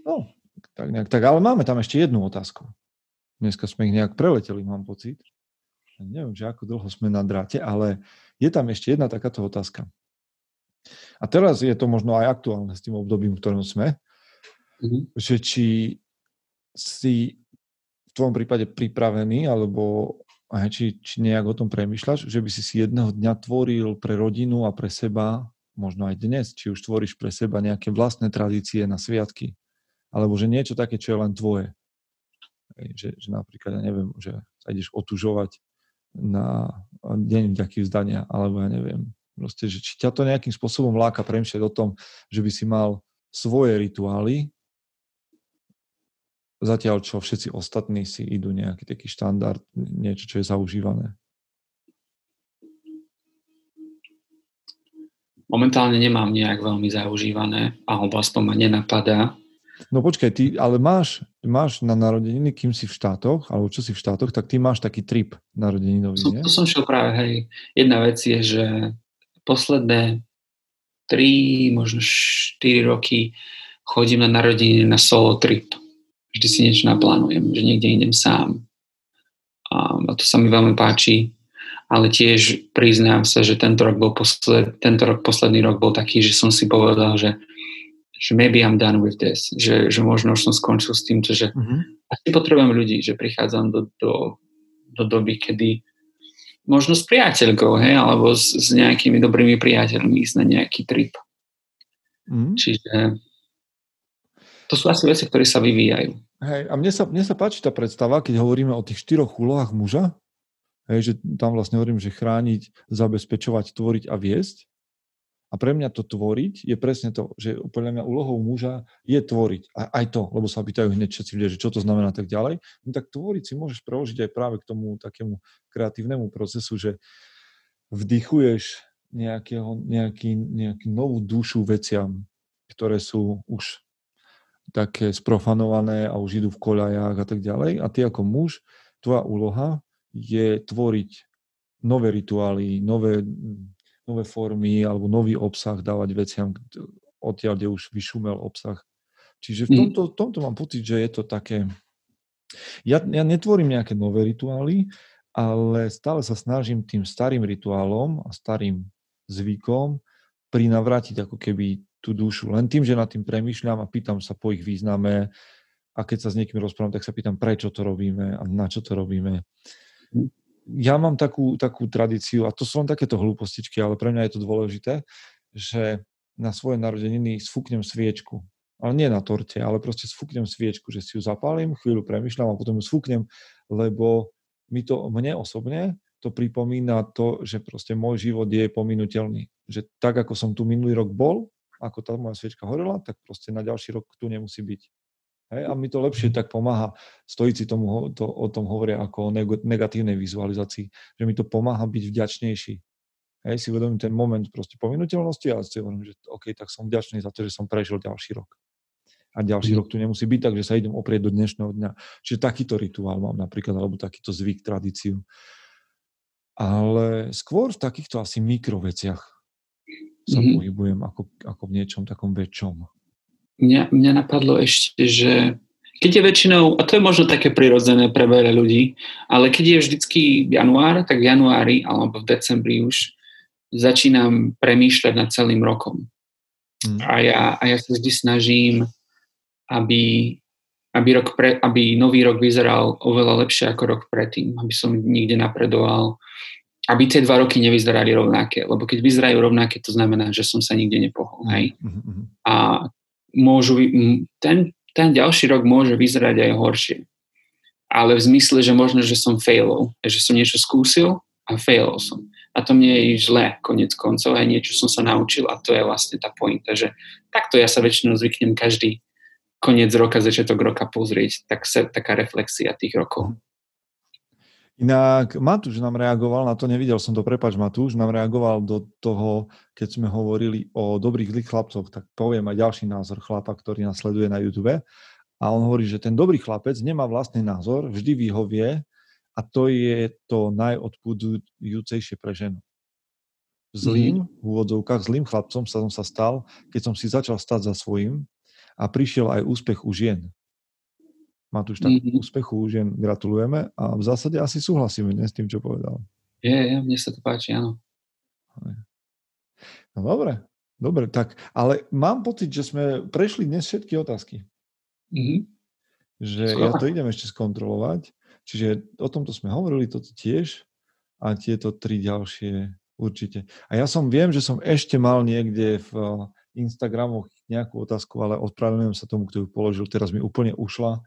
No, tak nejak, tak, ale máme tam ešte jednu otázku. Dneska sme ich nejak preleteli, mám pocit. Neviem, že ako dlho sme na dráte, ale je tam ešte jedna takáto otázka. A teraz je to možno aj aktuálne s tým obdobím, v ktorom sme, mm-hmm. že či si tvojom prípade pripravený, alebo aj či, či nejak o tom premyšľaš, že by si si jedného dňa tvoril pre rodinu a pre seba, možno aj dnes, či už tvoríš pre seba nejaké vlastné tradície na sviatky, alebo že niečo také, čo je len tvoje. Že, že napríklad, ja neviem, že sa ideš otužovať na deň vďaky vzdania, alebo ja neviem, proste, že či ťa to nejakým spôsobom láka premýšľať o tom, že by si mal svoje rituály, Zatiaľ, čo všetci ostatní si idú nejaký taký štandard, niečo, čo je zaužívané.
Momentálne nemám nejak veľmi zaužívané, alebo aspoň ma nenapadá.
No počkaj, ty ale máš, máš na narodeniny, kým si v štátoch, alebo čo si v štátoch, tak ty máš taký trip narodeninový,
nie? To som šiel práve, hej. Jedna vec je, že posledné 3, možno 4 roky chodím na narodeniny na solo trip vždy si niečo naplánujem, že niekde idem sám. a to sa mi veľmi páči, ale tiež priznám sa, že tento rok, bol posled, tento rok, posledný rok bol taký, že som si povedal, že, že maybe I'm done with this, že, že možno už som skončil s týmto, že mm-hmm. asi potrebujem ľudí, že prichádzam do, do, do doby, kedy možno s priateľkou, hej, alebo s, s nejakými dobrými priateľmi ísť na nejaký trip. Mm. Čiže to sú asi veci, ktoré sa vyvíjajú.
Hej, a mne sa, mne sa páči tá predstava, keď hovoríme o tých štyroch úlohách muža, hej, že tam vlastne hovorím, že chrániť, zabezpečovať, tvoriť a viesť. A pre mňa to tvoriť je presne to, že podľa mňa úlohou muža je tvoriť. A aj to, lebo sa pýtajú hneď všetci ľudia, že čo to znamená tak ďalej. No tak tvoriť si môžeš preložiť aj práve k tomu takému kreatívnemu procesu, že vdychuješ nejakého, nejaký, nejaký novú dušu veciam, ktoré sú už také sprofanované a už idú v koľajách a tak ďalej. A ty ako muž, tvoja úloha je tvoriť nové rituály, nové, nové formy alebo nový obsah dávať veciam odtiaľ, kde už vyšumel obsah. Čiže v mm. tomto, tomto mám pocit, že je to také... Ja, ja netvorím nejaké nové rituály, ale stále sa snažím tým starým rituálom a starým zvykom prinavrátiť ako keby tú dušu. Len tým, že nad tým premýšľam a pýtam sa po ich význame a keď sa s niekým rozprávam, tak sa pýtam, prečo to robíme a na čo to robíme. Ja mám takú, takú tradíciu, a to sú len takéto hlúpostičky, ale pre mňa je to dôležité, že na svoje narodeniny sfúknem sviečku. Ale nie na torte, ale proste sfúknem sviečku, že si ju zapálim, chvíľu premyšľam a potom ju sfúknem, lebo mi to, mne osobne, to pripomína to, že proste môj život je pominuteľný. Že tak, ako som tu minulý rok bol, ako tá moja sviečka horela, tak proste na ďalší rok tu nemusí byť. Hej? A mi to lepšie tak pomáha. Stojíci tomu, to, o tom hovoria ako o negatívnej vizualizácii, že mi to pomáha byť vďačnejší. Hej, si uvedomím ten moment proste pominuteľnosti a si uvedomím, že OK, tak som vďačný za to, že som prežil ďalší rok. A ďalší mm. rok tu nemusí byť, takže sa idem oprieť do dnešného dňa. Čiže takýto rituál mám napríklad, alebo takýto zvyk, tradíciu ale skôr v takýchto asi mikroveciach sa mm-hmm. pohybujem ako, ako v niečom takom väčšom.
Mňa, mňa napadlo ešte, že keď je väčšinou, a to je možno také prirodzené pre veľa ľudí, ale keď je vždycky január, tak v januári alebo v decembri už začínam premýšľať nad celým rokom. Mm. A, ja, a ja sa vždy snažím, aby, aby, rok pre, aby nový rok vyzeral oveľa lepšie ako rok predtým, aby som nikde napredoval, aby tie dva roky nevyzerali rovnaké. Lebo keď vyzerajú rovnaké, to znamená, že som sa nikde nepohol. Hej? Mm-hmm. A môžu, ten, ten ďalší rok môže vyzerať aj horšie. Ale v zmysle, že možno, že som failol, že som niečo skúsil a failol som. A to mne je zle, konec koncov, aj niečo som sa naučil a to je vlastne tá pointa, že takto ja sa väčšinou zvyknem každý koniec roka, začiatok roka pozrieť, tak sa, taká reflexia tých rokov.
Inak Matúš nám reagoval, na to nevidel som to, prepač Matúš, nám reagoval do toho, keď sme hovorili o dobrých zlých chlapcoch, tak poviem aj ďalší názor chlapa, ktorý nás sleduje na YouTube. A on hovorí, že ten dobrý chlapec nemá vlastný názor, vždy vyhovie a to je to najodpudujúcejšie pre ženu. Zlým, mm. v úvodzovkách, zlým chlapcom sa som sa stal, keď som si začal stať za svojím a prišiel aj úspech u žien. Matúš, tak mm-hmm. úspechu už jen gratulujeme a v zásade asi súhlasíme ne, s tým, čo povedal.
Je, je, mne sa to páči, áno.
No dobre, dobre, tak, ale mám pocit, že sme prešli dnes všetky otázky. Mm-hmm. Že Skoro. ja to idem ešte skontrolovať. Čiže o tomto sme hovorili, toto tiež a tieto tri ďalšie určite. A ja som viem, že som ešte mal niekde v Instagramoch nejakú otázku, ale odpravujem sa tomu, kto ju položil. Teraz mi úplne ušla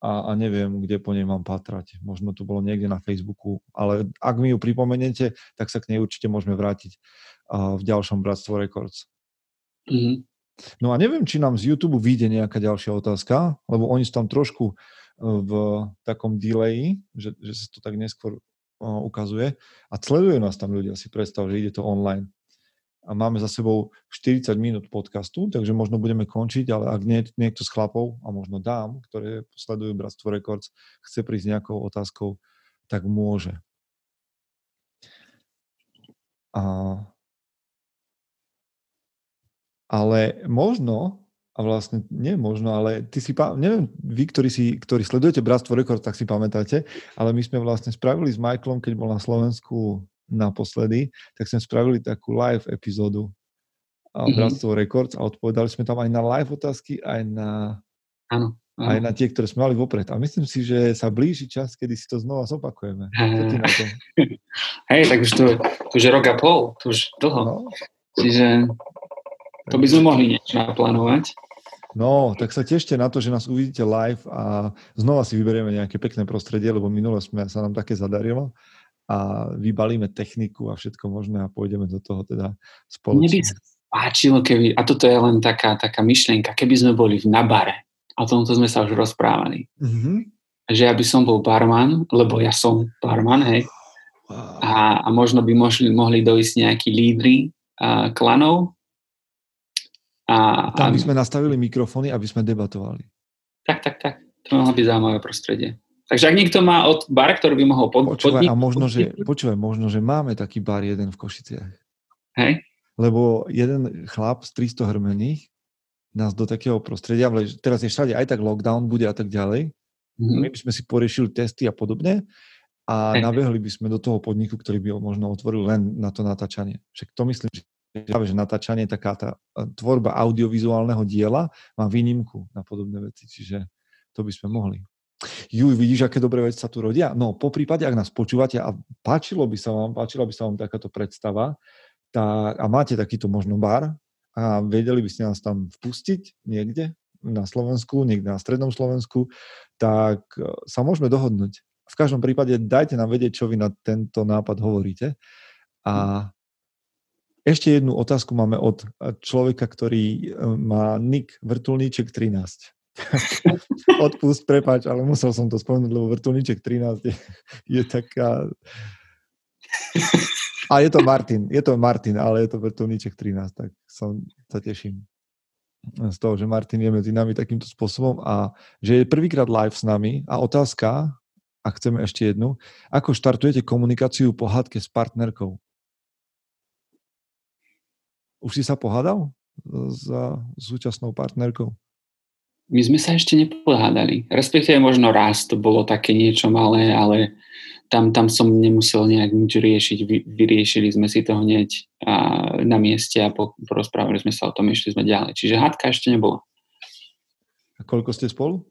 a, a neviem, kde po nej mám patrať. Možno to bolo niekde na Facebooku, ale ak mi ju pripomeniete, tak sa k nej určite môžeme vrátiť uh, v ďalšom Bratstvo Records. Mm-hmm. No a neviem, či nám z YouTube vyjde nejaká ďalšia otázka, lebo oni sú tam trošku v takom delayi, že, že sa to tak neskôr ukazuje a sledujú nás tam ľudia, si predstav, že ide to online a máme za sebou 40 minút podcastu, takže možno budeme končiť, ale ak nie, niekto z chlapov, a možno dám, ktoré sledujú Bratstvo Records, chce prísť nejakou otázkou, tak môže. A, ale možno a vlastne nie možno, ale ty si, neviem, vy, ktorí, si, ktorí sledujete Bratstvo Rekord, tak si pamätáte, ale my sme vlastne spravili s Michaelom, keď bol na Slovensku naposledy, tak sme spravili takú live epizódu mm-hmm. Bratstvo Records a odpovedali sme tam aj na live otázky, aj na,
áno, áno.
aj na tie, ktoré sme mali vopred. A myslím si, že sa blíži čas, kedy si to znova zopakujeme.
Hej, tak už to, to už je rok a pol, to už dlho. No. Čiže to by sme mohli niečo naplánovať.
No, tak sa tešte na to, že nás uvidíte live a znova si vyberieme nejaké pekné prostredie, lebo minule sme, sa nám také zadarilo a vybalíme techniku a všetko možné a pôjdeme do toho teda spoločne. Mne by sa
páčilo, keby, a toto je len taká, taká myšlienka, keby sme boli na bare, a o tomto sme sa už rozprávali, mm-hmm. že ja by som bol barman, lebo ja som barman, hej, a, a možno by mohli, mohli dojsť nejakí lídry a, klanov
a, tam by sme nastavili mikrofóny, aby sme debatovali.
Tak, tak, tak. To mohlo byť zaujímavé prostredie. Takže ak niekto má od bar, ktorý by mohol pod,
počúvaj, podnik, a možno, že, počúvaj, možno, že máme taký bar jeden v Košiciach.
Hej?
Lebo jeden chlap z 300 hrmených nás do takého prostredia, ale teraz je všade aj tak lockdown bude a tak ďalej. Mm-hmm. My by sme si poriešili testy a podobne a Hej. nabehli by sme do toho podniku, ktorý by ho možno otvoril len na to natáčanie. Však to myslím, že práve, že natáčanie, taká tá e, tvorba audiovizuálneho diela má výnimku na podobné veci, čiže to by sme mohli. Juj, vidíš, aké dobré veci sa tu rodia? No, po prípade, ak nás počúvate a páčilo by sa vám, páčila by sa vám takáto predstava, tá, a máte takýto možno bar a vedeli by ste nás tam vpustiť niekde na Slovensku, niekde na strednom Slovensku, tak e, sa môžeme dohodnúť. V každom prípade dajte nám vedieť, čo vy na tento nápad hovoríte a ešte jednu otázku máme od eh, človeka, ktorý eh, má nick Vrtulníček 13. <laughs> Odpust, prepáč, ale musel som to spomenúť, lebo Vrtulníček 13 je, je taká... A je to Martin, je to Martin, ale je to Vrtulníček 13, tak som sa teším z toho, že Martin je medzi nami takýmto spôsobom a že je prvýkrát live s nami a otázka, a chceme ešte jednu, ako štartujete komunikáciu po hádke s partnerkou? Už si sa pohádal za súčasnou partnerkou?
My sme sa ešte nepohádali. Respektíve možno raz to bolo také niečo malé, ale tam, tam som nemusel nejak nič riešiť. Vy, vyriešili sme si to hneď a, na mieste a po, porozprávali sme sa o tom, išli sme ďalej. Čiže hádka ešte nebola.
A koľko ste spolu?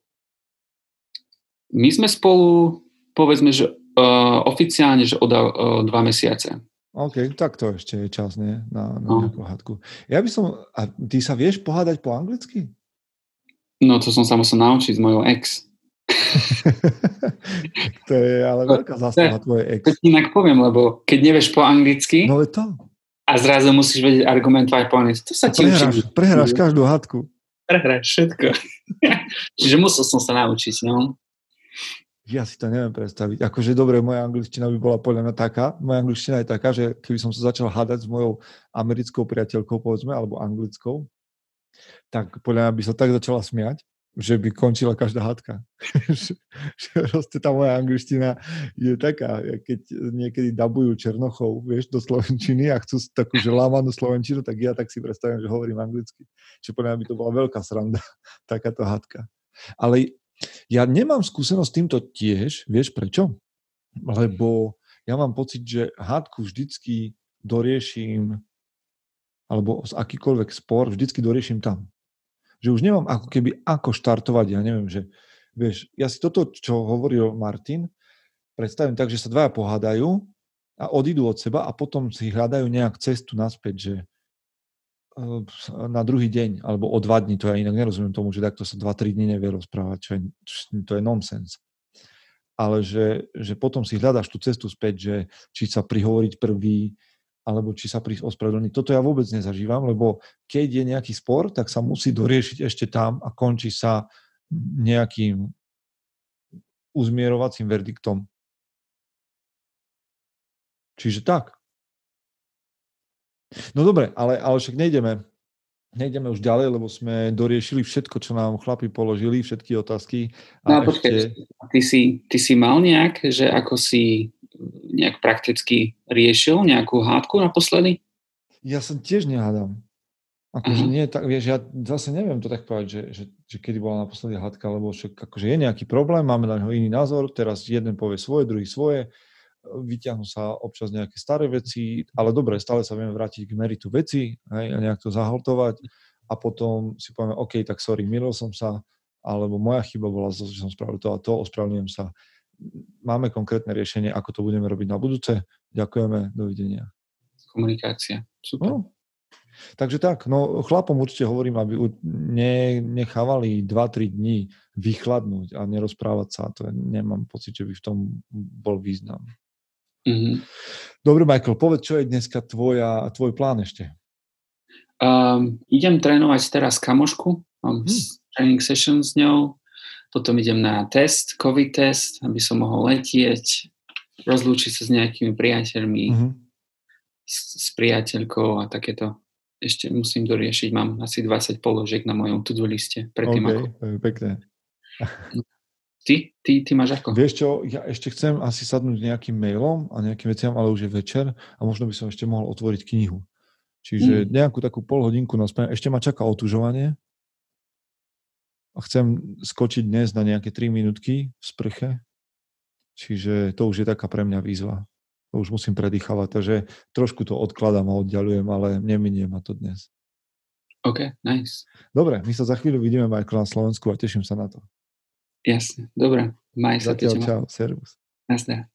My sme spolu, povedzme, že uh, oficiálne, že od uh, dva mesiace.
OK, tak to ešte je čas, nie? Na, na no. nejakú hádku. Ja by som... A ty sa vieš pohádať po anglicky?
No, to som sa musel naučiť s mojou ex. <laughs>
to je ale veľká zásluha tvoje ex. To
inak poviem, lebo keď nevieš po anglicky...
No je to.
A zrazu musíš vedieť argumentovať po anglicky. To sa ti
prehráš, prehráš každú hádku.
Prehráš všetko. <laughs> Čiže musel som sa naučiť, no.
Ja si to neviem predstaviť. Akože dobre, moja angličtina by bola podľa mňa taká. Moja angličtina je taká, že keby som sa začal hádať s mojou americkou priateľkou, povedzme, alebo anglickou, tak podľa mňa by sa tak začala smiať, že by končila každá hádka. <laughs> že, proste tá moja angličtina je taká, keď niekedy dabujú Černochov, vieš, do Slovenčiny a chcú takú že lámanú Slovenčinu, tak ja tak si predstavím, že hovorím anglicky. Čiže podľa mňa by to bola veľká sranda, <laughs> takáto hádka. Ale ja nemám skúsenosť s týmto tiež, vieš prečo? Lebo ja mám pocit, že hádku vždycky dorieším, alebo z akýkoľvek spor, vždycky dorieším tam. Že už nemám ako keby ako štartovať, ja neviem, že vieš, ja si toto, čo hovoril Martin, predstavím tak, že sa dvaja pohádajú a odídu od seba a potom si hľadajú nejak cestu naspäť, že na druhý deň, alebo o dva dní, to ja inak nerozumiem tomu, že takto sa dva, tri dní nevie rozprávať, čo je, to je nonsens. Ale že, že potom si hľadáš tú cestu späť, že či sa prihovoriť prvý, alebo či sa prísť ospravedlniť. Toto ja vôbec nezažívam, lebo keď je nejaký spor, tak sa musí doriešiť ešte tam a končí sa nejakým uzmierovacím verdiktom. Čiže tak. No dobre, ale, ale však nejdeme, nejdeme už ďalej, lebo sme doriešili všetko, čo nám chlapi položili, všetky otázky.
A no ešte... ty, si, ty si mal nejak, že ako si nejak prakticky riešil nejakú hádku naposledy?
Ja som tiež nehádam. Akože nie, tak vieš, ja zase neviem to tak povedať, že, že, že kedy bola naposledy hádka, lebo však akože je nejaký problém, máme na neho iný názor, teraz jeden povie svoje, druhý svoje, vyťahnú sa občas nejaké staré veci, ale dobre, stále sa vieme vrátiť k meritu veci hej, a nejak to zahaltovať a potom si povieme, OK, tak sorry, milil som sa, alebo moja chyba bola, že som spravil to a to, ospravedlňujem sa. Máme konkrétne riešenie, ako to budeme robiť na budúce. Ďakujeme, dovidenia.
Komunikácia, super. No,
Takže tak, no chlapom určite hovorím, aby ne, nechávali 2-3 dní vychladnúť a nerozprávať sa. To je, nemám pocit, že by v tom bol význam. Mm-hmm. Dobre, Michael, povedz, čo je dneska tvoja, tvoj plán ešte?
Um, idem trénovať teraz kamošku, mám hmm. training session s ňou, potom idem na test, COVID test, aby som mohol letieť, rozlúčiť sa s nejakými priateľmi, mm-hmm. s, s priateľkou a takéto ešte musím doriešiť. Mám asi 20 položiek na mojom to-do liste. Predtým
okay, ako... pekné. <laughs>
Ty? Ty, ty máš ako?
Vieš čo, ja ešte chcem asi sadnúť nejakým mailom a nejakým veciam, ale už je večer a možno by som ešte mohol otvoriť knihu. Čiže mm. nejakú takú pol hodinku na Ešte ma čaká otužovanie a chcem skočiť dnes na nejaké 3 minútky v sprche. Čiže to už je taká pre mňa výzva to už musím predýchavať, takže trošku to odkladám a oddialujem, ale neminie ma to dnes.
OK, nice.
Dobre, my sa za chvíľu vidíme, Michael, na Slovensku a teším sa na to.
Jasne, dobre. Maj sa.
Zatiaľ, čau, servus.
Nazdar.